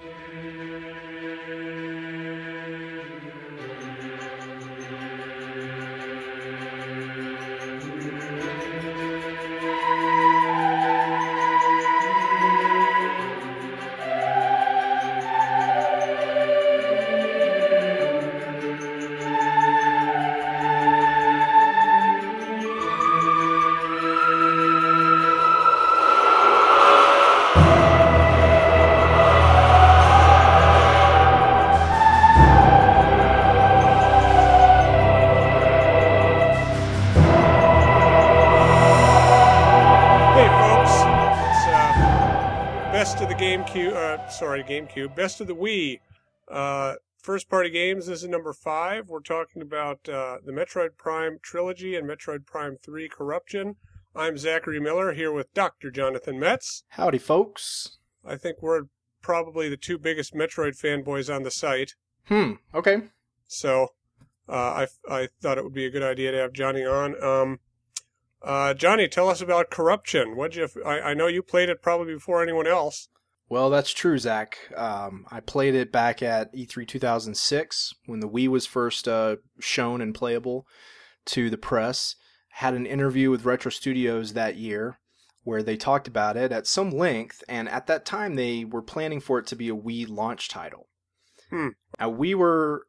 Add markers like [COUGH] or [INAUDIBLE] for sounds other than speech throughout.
Hey, GameCube. Uh, sorry, GameCube. Best of the Wii. Uh, first party games. This is number five. We're talking about uh, the Metroid Prime trilogy and Metroid Prime 3 Corruption. I'm Zachary Miller here with Dr. Jonathan Metts. Howdy, folks. I think we're probably the two biggest Metroid fanboys on the site. Hmm. Okay. So uh, I, I thought it would be a good idea to have Johnny on. Um, uh, Johnny, tell us about Corruption. What you? I know you played it probably before anyone else. Well, that's true, Zach. Um, I played it back at E E3 2006 when the Wii was first uh, shown and playable to the press. Had an interview with Retro Studios that year where they talked about it at some length, and at that time they were planning for it to be a Wii launch title. Hmm. Now, we were,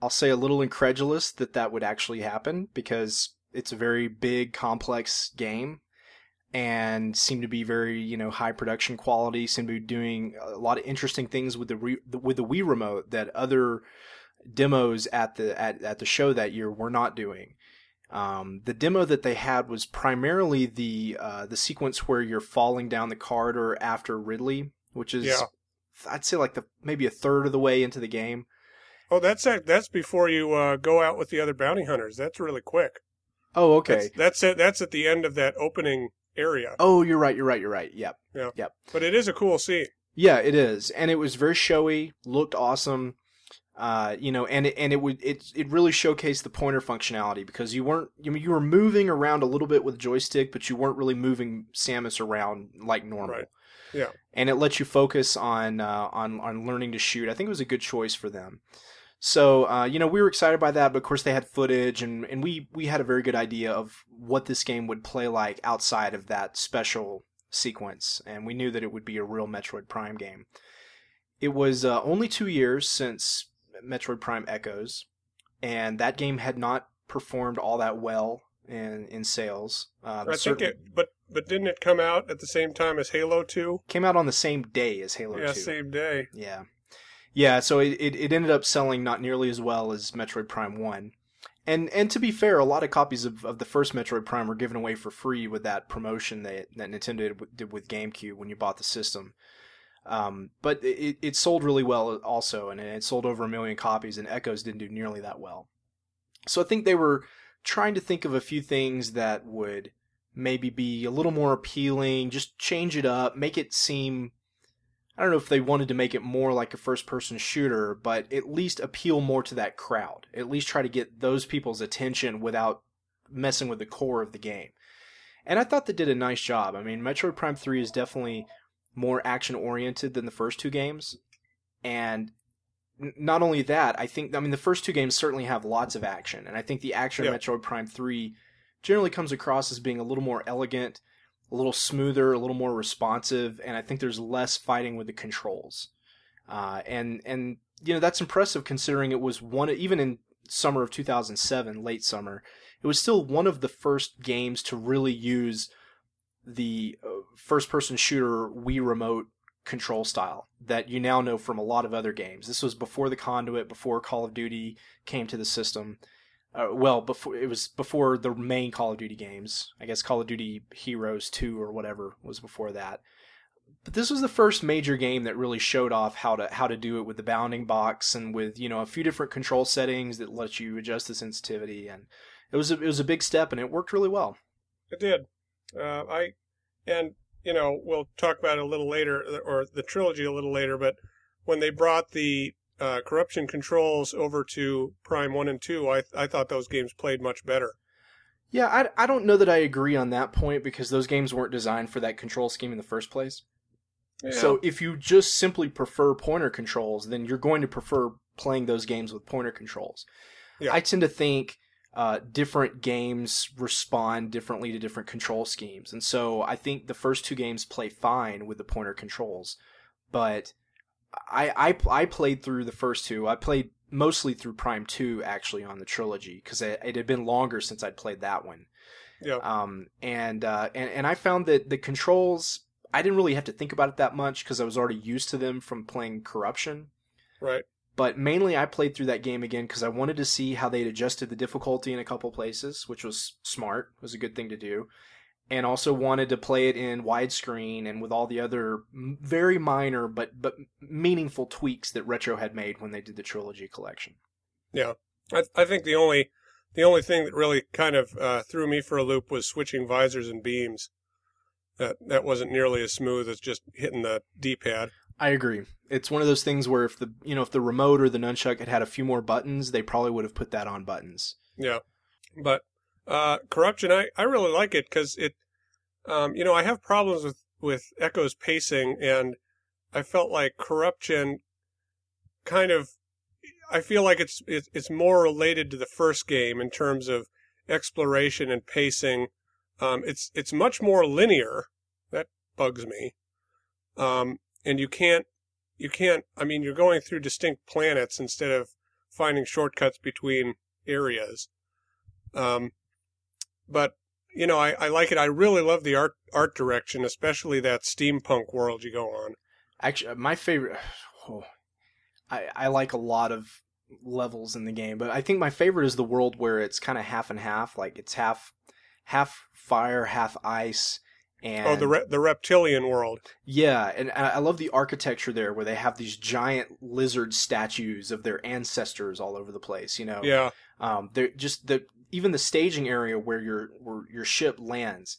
I'll say, a little incredulous that that would actually happen because it's a very big, complex game and seem to be very you know high production quality seem to be doing a lot of interesting things with the re- with the Wii remote that other demos at the at, at the show that year were not doing um, the demo that they had was primarily the uh, the sequence where you're falling down the corridor after Ridley which is Yeah. I'd say like the maybe a third of the way into the game Oh, that's. That's before you uh, go out with the other bounty hunters. That's really quick. oh okay That's, that's it. That's at the end of that opening area. oh you're right you're right you're right yep Yeah. Yep. But it is a cool scene. Yeah, it is, and it was very showy. Looked awesome, uh, you know, and it, and it would it it really showcased the pointer functionality because you weren't you, you were moving around a little bit with joystick, but you weren't really moving Samus around like normal. Right. Yeah. and it lets you focus on uh, on on learning to shoot. I think it was a good choice for them. So uh, you know we were excited by that, but of course they had footage, and and we we had a very good idea of what this game would play like outside of that special sequence, and we knew that it would be a real Metroid Prime game. It was uh, only two years since Metroid Prime Echoes, and that game had not performed all that well in in sales. Uh, I think it. But but didn't it come out at the same time as Halo Two? came out on the same day as Halo Yeah, 2. same day. Yeah. Yeah, so it, it, it ended up selling not nearly as well as Metroid Prime 1. And and to be fair, a lot of copies of, of the first Metroid Prime were given away for free with that promotion that, that Nintendo did with- GameCube when you bought the system. Um, but it, it sold really well also, and it sold over a million copies, and Echoes didn't do nearly that well. So I think they were trying to think of a few things that would maybe be a little more appealing, just change it up, make it seem I don't know if they wanted to make it more like a first person shooter, but at least appeal more to that crowd. At least try to get those people's attention without messing with the core of the game. And I thought they did a nice job. I mean, Metroid Prime 3 is definitely more action oriented than the first two games. And not only that, I think, I mean, the first two games certainly have lots of action. And I think the action Yeah. of Metroid Prime 3 generally comes across as being a little more elegant a little smoother, a little more responsive, and I think there's less fighting with the controls. Uh, and and you know that's impressive considering it was one even in summer of 2007, late summer, it was still one of the first games to really use the uh, first-person shooter Wii remote control style that you now know from a lot of other games. This was before the conduit, before Call of Duty came to the system uh, well before it was before the main Call of Duty games. I guess Call of Duty Heroes 2 or whatever was before that. But this was the first major game that really showed off how to how to do it with the bounding box and with you know a few different control settings that let you adjust the sensitivity and it was a, it was a big step and it worked really well. It did. Uh, I and you know we'll talk about it a little later, or the trilogy a little later. But when they brought the uh, corruption controls over to Prime One and Two, I I thought those games played much better. Yeah, I, I don't know that I agree on that point because those games weren't designed for that control scheme in the first place. Yeah. So if you just simply prefer pointer controls, then you're going to prefer playing those games with pointer controls. Yeah. I tend to think uh, different games respond differently to different control schemes, and so I think the first two games play fine with the pointer controls, but I I, I played through the first two. I played mostly through Prime Two actually on the trilogy because it, it had been longer since I'd played that one. Yeah. Um, and uh, and and I found that the controls I didn't really have to think about it that much because I was already used to them from playing Corruption. Right. But mainly, I played through that game again because I wanted to see how they'd adjusted the difficulty in a couple places, which was smart. It was a good thing to do, and also wanted to play it in widescreen and with all the other very minor but but meaningful tweaks that Retro had made when they did the trilogy collection. Yeah, I, I think the only the only thing that really kind of uh, threw me for a loop was switching visors and beams. That that wasn't nearly as smooth as just hitting the D-pad. I agree. It's one of those things where if the you know if the remote or the nunchuck had had a few more buttons, they probably would have put that on buttons. Yeah, but uh, corruption, I, I really like it because it, um, you know, I have problems with with Echo's pacing, and I felt like corruption, kind of, I feel like it's it's more related to the first game in terms of exploration and pacing. Um, it's it's much more linear. That bugs me. Um, and you can't you can't. I mean, you're going through distinct planets instead of finding shortcuts between areas. Um, but you know, I, I like it. I really love the art art direction, especially that steampunk world you go on. Actually, my favorite. [SIGHS] Oh, I I like a lot of levels in the game, but I think my favorite is the world where it's kind of half and half. Like it's half half fire, half ice. And oh, the re- the reptilian world. Yeah, and I I love the architecture there, where they have these giant lizard statues of their ancestors all over the place. You know, Yeah, um, they're just the even the staging area where your where your ship lands.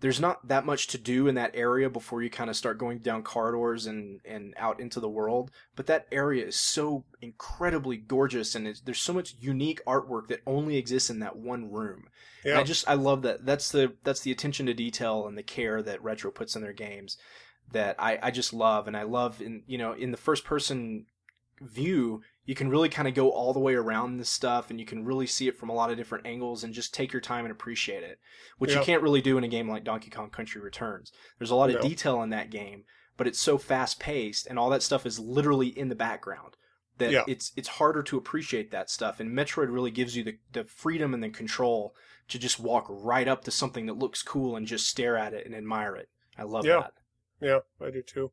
There's not that much to do in that area before you kind of start going down corridors and and out into the world. But that area is so incredibly gorgeous, and it's, there's so much unique artwork that only exists in that one room. And yeah, I just I love that. That's the that's the attention to detail and the care that Retro puts in their games that I I just love, and I love in you know in the first person view you can really kind of go all the way around this stuff and you can really see it from a lot of different angles and just take your time and appreciate it which you can't really do in a game like donkey kong country returns there's a lot of No. detail in that game but it's so fast paced and all that stuff is literally in the background that Yeah. it's it's harder to appreciate that stuff and metroid really gives you the, the freedom and the control to just walk right up to something that looks cool and just stare at it and admire it i love Yeah. that yeah, I do too.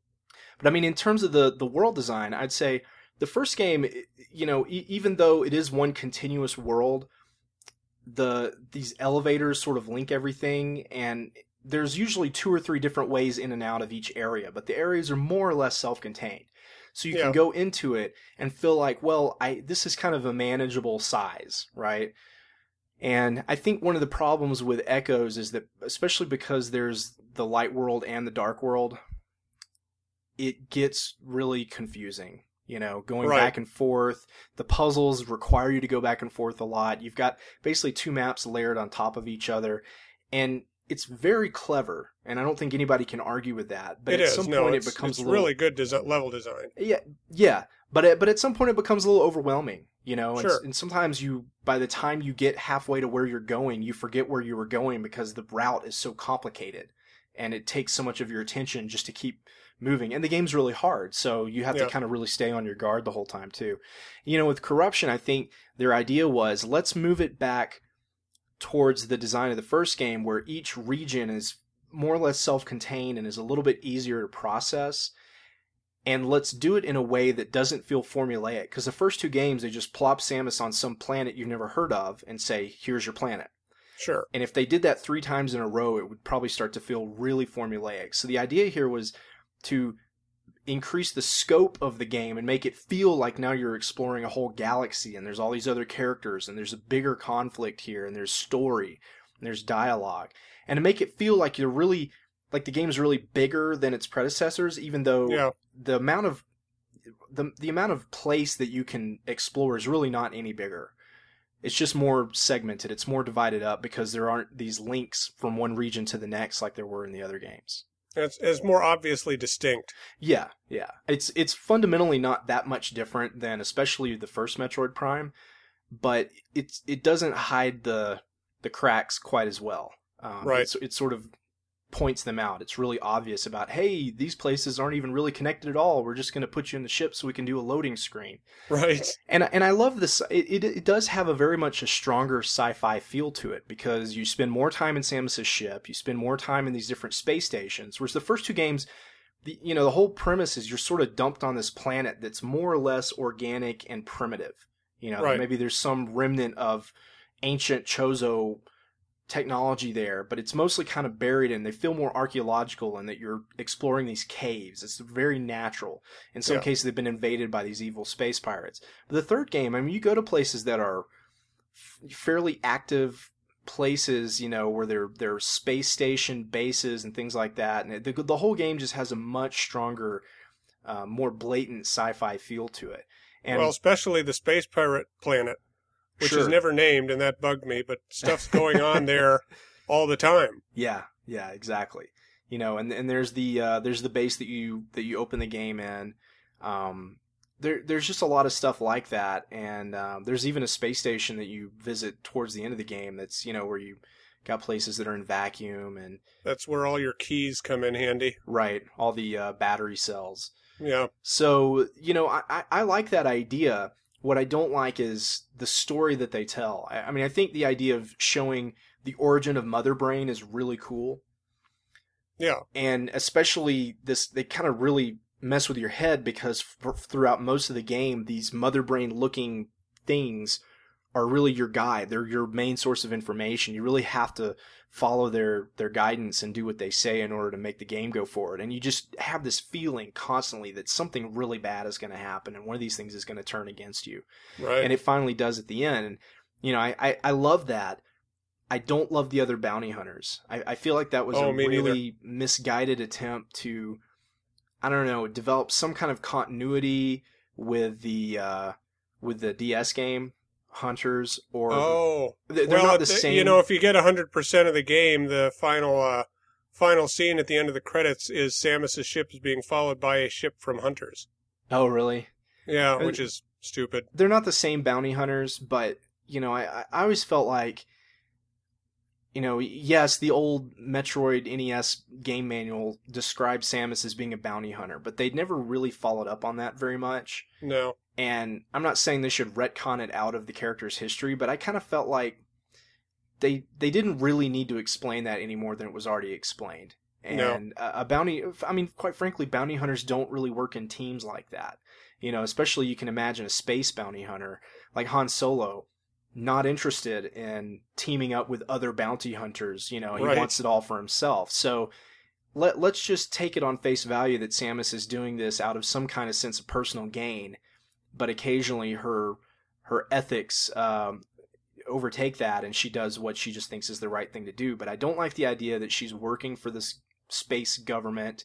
but I mean, in terms of the the world design, I'd say the first game, you know, e- even though it is one continuous world, the these elevators sort of link everything, and there's usually two or three different ways in and out of each area, but the areas are more or less self-contained. So you Yeah. can go into it and feel like, well, I this is kind of a manageable size, right? And I think one of the problems with Echoes is that, especially because there's the light world and the dark world, it gets really confusing. You know, going Right. back and forth. The puzzles require you to go back and forth a lot. You've got basically two maps layered on top of each other, and it's very clever. And I don't think anybody can argue with that. But it at is. some no, point, it becomes little really good level design. yeah, yeah, but it, but at some point it becomes a little overwhelming, you know. And, Sure. and sometimes you, by the time you get halfway to where you're going, you forget where you were going because the route is so complicated, and it takes so much of your attention just to keep moving. And the game's really hard, so you have Yeah. to kind of really stay on your guard the whole time too. You know, with corruption, I think their idea was let's move it back towards the design of the first game, where each region is more or less self-contained and is a little bit easier to process and let's do it in a way that doesn't feel formulaic. Because the first two games, they just plop Samus on some planet you've never heard of and say, here's your planet. Sure. And if they did that three times in a row, it would probably start to feel really formulaic. So the idea here was to increase the scope of the game and make it feel like now you're exploring a whole galaxy and there's all these other characters and there's a bigger conflict here and there's story and there's dialogue. And to make it feel like you're really like the game's really bigger than its predecessors, even though Yeah. the amount of the the amount of place that you can explore is really not any bigger. It's just more segmented. It's more divided up because there aren't these links from one region to the next like there were in the other games. It's, it's more obviously distinct. Yeah, yeah. It's it's fundamentally not that much different than especially the first Metroid Prime, but it's it doesn't hide the the cracks quite as well. Um, Right. It's, it sort of points them out. It's really obvious about hey, these places aren't even really connected at all. We're just going to put you in the ship so we can do a loading screen. Right. And and I love this. It, it it does have a very much a stronger sci-fi feel to it because you spend more time in Samus's ship, you spend more time in these different space stations. Whereas the first two games, the you know the whole premise is you're sort of dumped on this planet that's more or less organic and primitive. You know, Right. maybe there's some remnant of ancient Chozo technology there, but it's mostly kind of buried and they feel more archaeological in that you're exploring these caves. It's very natural. In some Yeah. cases, they've been invaded by these evil space pirates. But the third game, I mean, you go to places that are f- fairly active places, you know, where they're they're space station bases and things like that, and the the whole game just has a much stronger, uh, more blatant sci-fi feel to it. And well, especially the space pirate planet, which is never named, and that bugged me. But stuff's going on there [LAUGHS] all the time. Yeah, yeah, exactly. You know, and and there's the uh, there's the base that you that you open the game in. Um, there there's just a lot of stuff like that, and um, there's even a space station that you visit towards the end of the game. That's you know where you got places that are in vacuum and That's where all your keys come in handy. right all the uh, battery cells. Yeah. So you know, I, I I like that idea. What I don't like is the story that they tell. I, I mean, I think the idea of showing the origin of Mother Brain is really cool. Yeah. and especially this they kind of really mess with your head because f- throughout most of the game these mother brain looking things are really your guide they're your main source of information you really have to follow their their guidance and do what they say in order to make the game go forward and you just have this feeling constantly that something really bad is going to happen and one of these things is going to turn against you Right. and it finally does at the end. And you know, I I, I love that. I don't love the other bounty hunters. I, I feel like that was Oh, a me neither. really misguided attempt to, I don't know, develop some kind of continuity with the uh, with the DS game hunters or oh. they're well, not the th- same. you know, if you get hundred percent of the game, the final uh, final scene at the end of the credits is Samus's ship is being followed by a ship from hunters. oh really? Yeah, which is stupid. they're not the same bounty hunters, but you know, I I I always felt like, you know, yes, the old Metroid NES game manual described Samus as being a bounty hunter, but they'd never really followed up on that very much. No. And I'm not saying they should retcon it out of the character's history, but I kind of felt like they they didn't really need to explain that any more than it was already explained. No. And a a bounty, I mean, quite frankly, bounty hunters don't really work in teams like that. You know, especially you can imagine a space bounty hunter like Han Solo, not interested in teaming up with other bounty hunters. You know, he Right. wants it all for himself. So let let's just take it on face value that Samus is doing this out of some kind of sense of personal gain, but occasionally her her ethics um, overtake that, and she does what she just thinks is the right thing to do. But I don't like the idea that she's working for this space government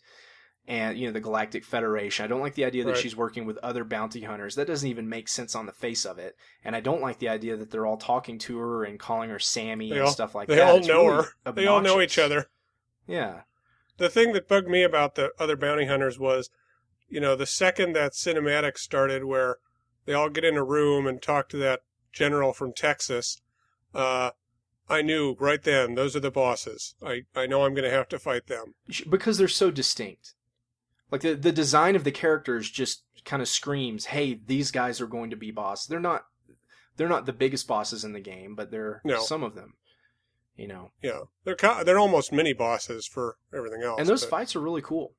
and you know the Galactic Federation. I don't like the idea that she's working with other bounty hunters. That doesn't even make sense on the face of it. And I don't like the idea that they're all talking to her and calling her Sammy They and all- stuff like They that. They all It's know really her. They all know each other. Yeah. The thing that bugged me about the other bounty hunters was, you know, the second that cinematic started where they all get in a room and talk to that general from Texas, uh, I knew right then those are the bosses. I, I know I'm going to have to fight them. Because they're so distinct. Like the the design of the characters just kind of screams, "Hey, these guys are going to be boss." They're not they're not the biggest bosses in the game, but they're No. some of them. You know. Yeah, they're they're almost mini bosses for everything else. And those but- fights are really cool.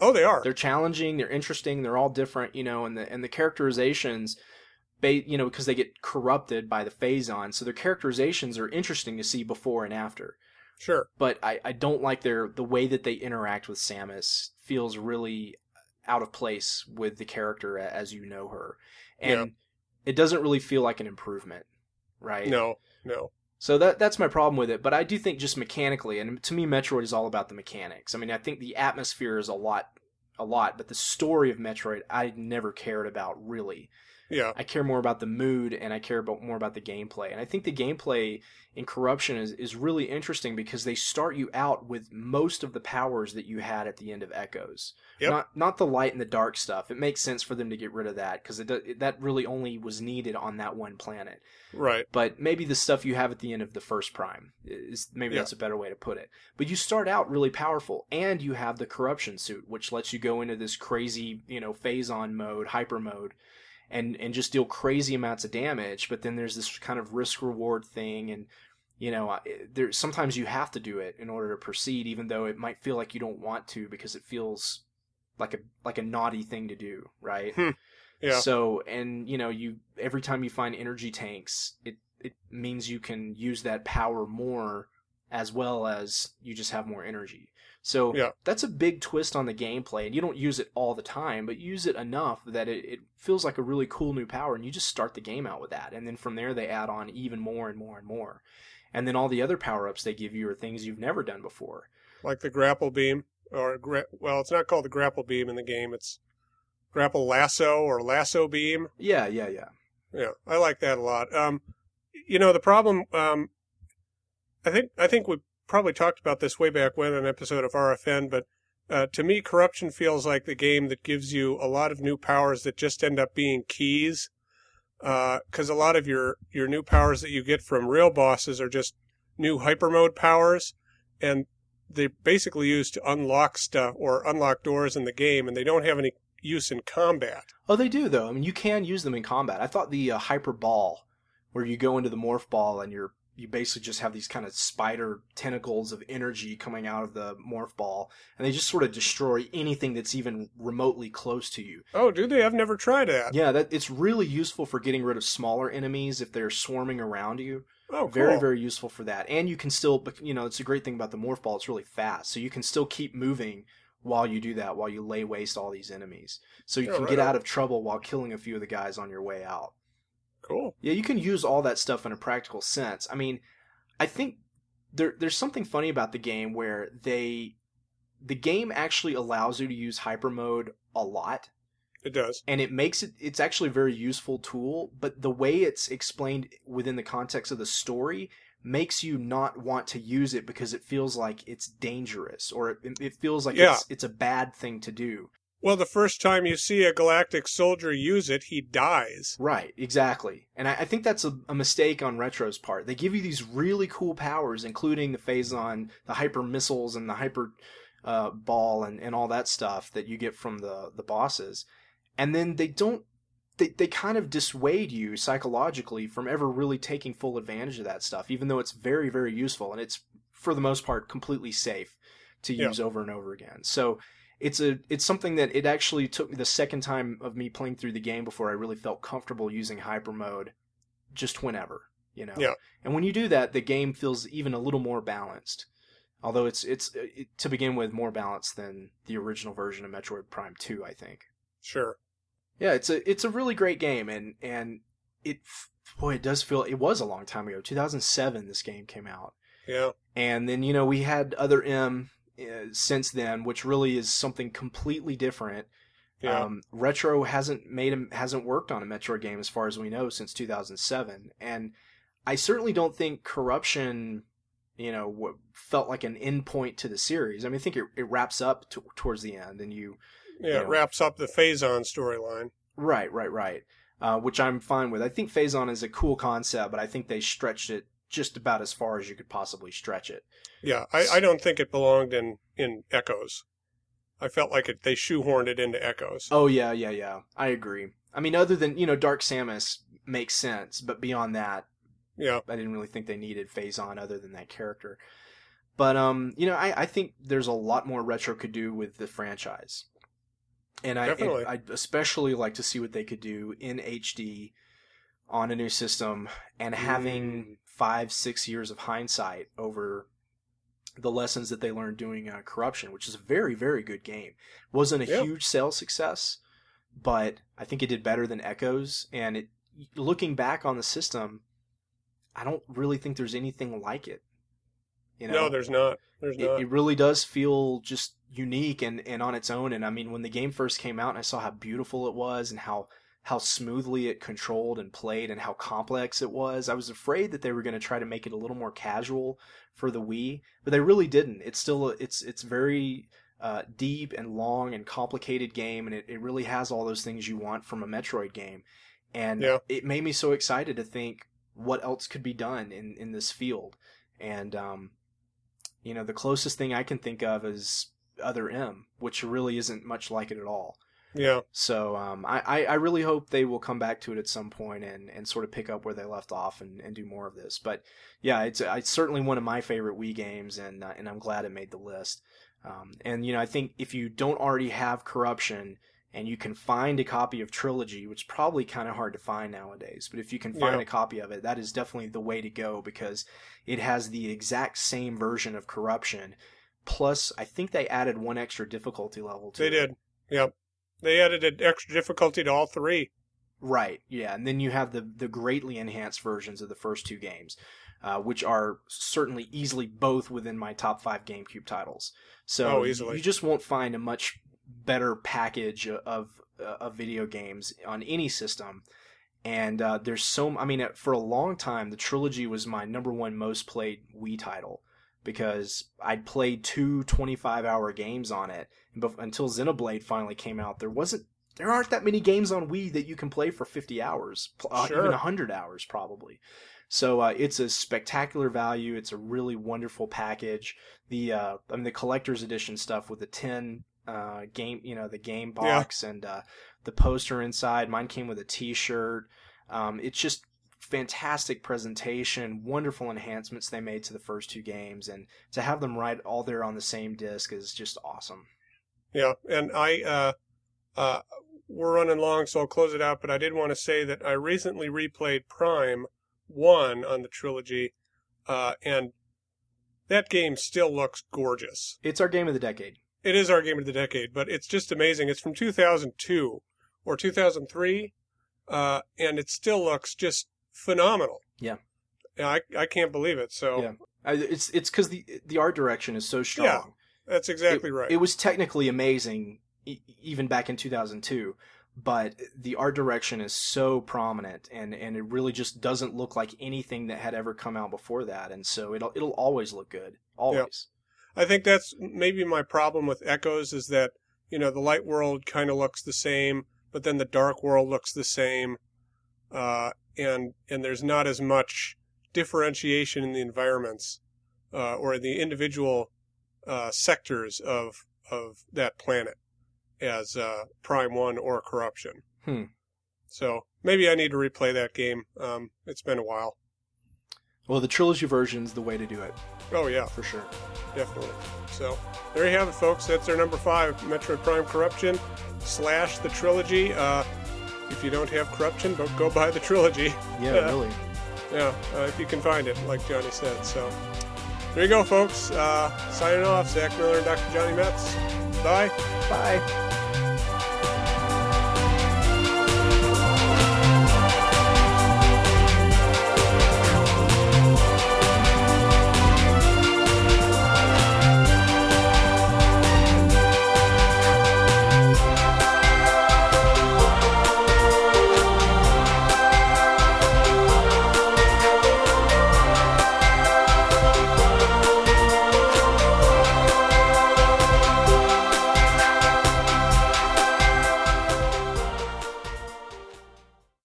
Oh, they are. They're challenging, they're interesting, they're all different, you know, and the and the characterizations ba- you know, because they get corrupted by the phazon, so their characterizations are interesting to see before and after. Sure. but I, I don't like their the way that they interact with Samus feels really out of place with the character as you know her, and Yeah. it doesn't really feel like an improvement, right? No, no. So that that's my problem with it. But I do think just mechanically, and to me, Metroid is all about the mechanics. I mean, I think the atmosphere is a lot, a lot, but the story of Metroid I never cared about really. Yeah. I care more about the mood and I care about more about the gameplay. And I think the gameplay in Corruption is, is really interesting because they start you out with most of the powers that you had at the end of Echoes. Yep. Not not the light and the dark stuff. It makes sense for them to get rid of that because it, it that really only was needed on that one planet. Right. But maybe the stuff you have at the end of the first prime is maybe Yeah. that's a better way to put it. But you start out really powerful, and you have the corruption suit, which lets you go into this crazy, you know, phazon mode, hyper mode, and and just deal crazy amounts of damage. But then there's this kind of risk reward thing, and you know, there sometimes you have to do it in order to proceed, even though it might feel like you don't want to because it feels like a like a naughty thing to do, right? Hmm. Yeah. So, and you know, you every time you find energy tanks, it it means you can use that power more, as well as you just have more energy. So Yeah. that's a big twist on the gameplay, and you don't use it all the time, but use it enough that it, it feels like a really cool new power, and you just start the game out with that, and then from there they add on even more and more and more, and then all the other power ups they give you are things you've never done before. Like the grapple beam, or gra- well, it's not called the grapple beam in the game. It's grapple lasso or lasso beam. Yeah, yeah, yeah. Yeah, I like that a lot. Um, you know, the problem. Um, I think I think we probably talked about this way back when an episode of RFN, but uh, to me, corruption feels like the game that gives you a lot of new powers that just end up being keys. Because a lot of your your new powers that you get from real bosses are just new hyper mode powers, and they're basically used to unlock stuff or unlock doors in the game, and they don't have any use in combat. Oh, they do though. I mean, you can use them in combat. I thought the uh, hyper ball, where you go into the morph ball and you're you basically just have these kind of spider tentacles of energy coming out of the morph ball, and they just sort of destroy anything that's even remotely close to you. Oh, do they? I've never tried that. Yeah, that it's really useful for getting rid of smaller enemies if they're swarming around you. Oh, cool. Very, very useful for that. And you can still, but, you know, it's a great thing about the morph ball. It's really fast, so you can still keep moving while you do that, while you lay waste all these enemies. So you Yeah, can right get on. out of trouble while killing a few of the guys on your way out. Cool. Yeah, you can use all that stuff in a practical sense. I mean, I think there there's something funny about the game where they the game actually allows you to use hyper mode a lot It does. and it makes it it's actually a very useful tool, but the way it's explained within the context of the story makes you not want to use it because it feels like it's dangerous or it, it feels like Yeah. it's it's a bad thing to do. Well, the first time you see a galactic soldier use it, he dies. Right, exactly. And I, I think that's a, a mistake on Retro's part. They give you these really cool powers, including the Phazon, the hyper missiles, and the hyper uh, ball, and, and all that stuff that you get from the, the bosses. And then they don't, they, they kind of dissuade you psychologically from ever really taking full advantage of that stuff, even though it's very, very useful. And it's, for the most part, completely safe to Yeah. use over and over again. So it's a it's something that it actually took me the second time of me playing through the game before I really felt comfortable using hyper mode just whenever, you know. Yeah. And when you do that, the game feels even a little more balanced. Although it's it's it, to begin with more balanced than the original version of Metroid Prime 2, I think. Sure. Yeah, it's a it's a really great game and and it boy, it does feel it was a long time ago. 2007 this game came out Yeah. and then you know we had other M uh, since then, which really is something completely different. Yeah. Um, Retro hasn't made him hasn't worked on a Metroid game as far as we know since 2007, and I certainly don't think Corruption, you know, w- felt like an end point to the series. I mean, I think it, it wraps up t- towards the end, and you yeah. you It wraps up the Phazon storyline. right, right, right, uh, which I'm fine with. I think Phazon is a cool concept, but I think they stretched it just about as far as you could possibly stretch it. Yeah. I, I don't think it belonged in, in Echoes. I felt like it, they shoehorned it into Echoes. Oh yeah, yeah, yeah. I agree. I mean, other than you know, Dark Samus makes sense, but beyond that, Yeah. I didn't really think they needed Phazon other than that character. But um, you know, I, I think there's a lot more retro could do with the franchise, and I Definitely. I'd especially like to see what they could do in HD on a new system and having Mm. five six years of hindsight over the lessons that they learned doing uh, corruption which is a very very good game wasn't a Yeah. huge sales success but i think it did better than echoes and it looking back on the system i don't really think there's anything like it you know No, there's not. There's it, not. it really does feel just unique and, and on its own. And I mean, when the game first came out and I saw how beautiful it was and how how smoothly it controlled and played and how complex it was. I was afraid that they were going to try to make it a little more casual for the Wii, but they really didn't. It's still it's it's very uh, deep and long and complicated game, and it, it really has all those things you want from a Metroid game. And Yeah. it made me so excited to think what else could be done in, in this field. And, um, you know, the closest thing I can think of is Other M, which really isn't much like it at all. Yeah. So um, I, I, really hope they will come back to it at some point and, and sort of pick up where they left off and, and do more of this. But yeah, it's it's certainly one of my favorite Wii games, and uh, and I'm glad it made the list. Um, and you know, I think if you don't already have Corruption and you can find a copy of Trilogy, which is probably kind of hard to find nowadays, but if you can find Yeah. a copy of it, that is definitely the way to go because it has the exact same version of Corruption. Plus, I think they added one extra difficulty level to They it. did. Yep. They added an extra difficulty to all three. Right. Yeah, and then you have the the greatly enhanced versions of the first two games, uh, which are certainly easily both within my top five GameCube titles. So Oh, you- easily. you just won't find a much better package of of video games on any system. And uh, there's so I mean, for a long time, the trilogy was my number one most played Wii title because I'd played two 25 hour games on it. And until Xenoblade finally came out, there wasn't there aren't that many games on Wii that you can play for 50 hours, uh, Sure. even 100 hours probably. So uh, it's a spectacular value. It's a really wonderful package. The uh, I mean the collector's edition stuff with the 10 uh, game, you know, the game Yeah. box and uh, the poster inside. Mine came with a T-shirt. Um, it's just fantastic presentation, wonderful enhancements they made to the first two games, and to have them right all there on the same disc is just awesome. Yeah, and I uh, uh, we're running long, so I'll close it out. But I did want to say that I recently replayed Prime One on the trilogy, uh, and that game still looks gorgeous. It's our game of the decade. It is our game of the decade, but it's just amazing. It's from 2002 or 2003, uh, and it still looks just phenomenal. Yeah. Yeah, I I can't believe it. So Yeah. It's it's because the the art direction is so strong. Yeah, that's exactly right. It was technically amazing e- even back in 2002, but the art direction is so prominent and and it really just doesn't look like anything that had ever come out before that and so it'll it'll always look good. Always. I think that's maybe my problem with Echoes is that, you know, the light world kind of looks the same, but then the dark world looks the same. Uh, and, and there's not as much differentiation in the environments, uh, or the individual, uh, sectors of, of that planet as, uh, Prime 1 or Corruption. Hmm. So maybe I need to replay that game. Um, it's been a while. Well, the trilogy version's the way to do it Oh yeah. for sure. definitely. So there you have it, folks. That's our number five, Metroid Prime Corruption slash the trilogy. Uh, if you don't have Corruption, but go buy the trilogy. Yeah, Yeah. really. Yeah, uh, if you can find it, like Johnny said. So there you go, folks. Uh, signing off, Zach Miller and Dr. Johnny Metts. Bye. Bye.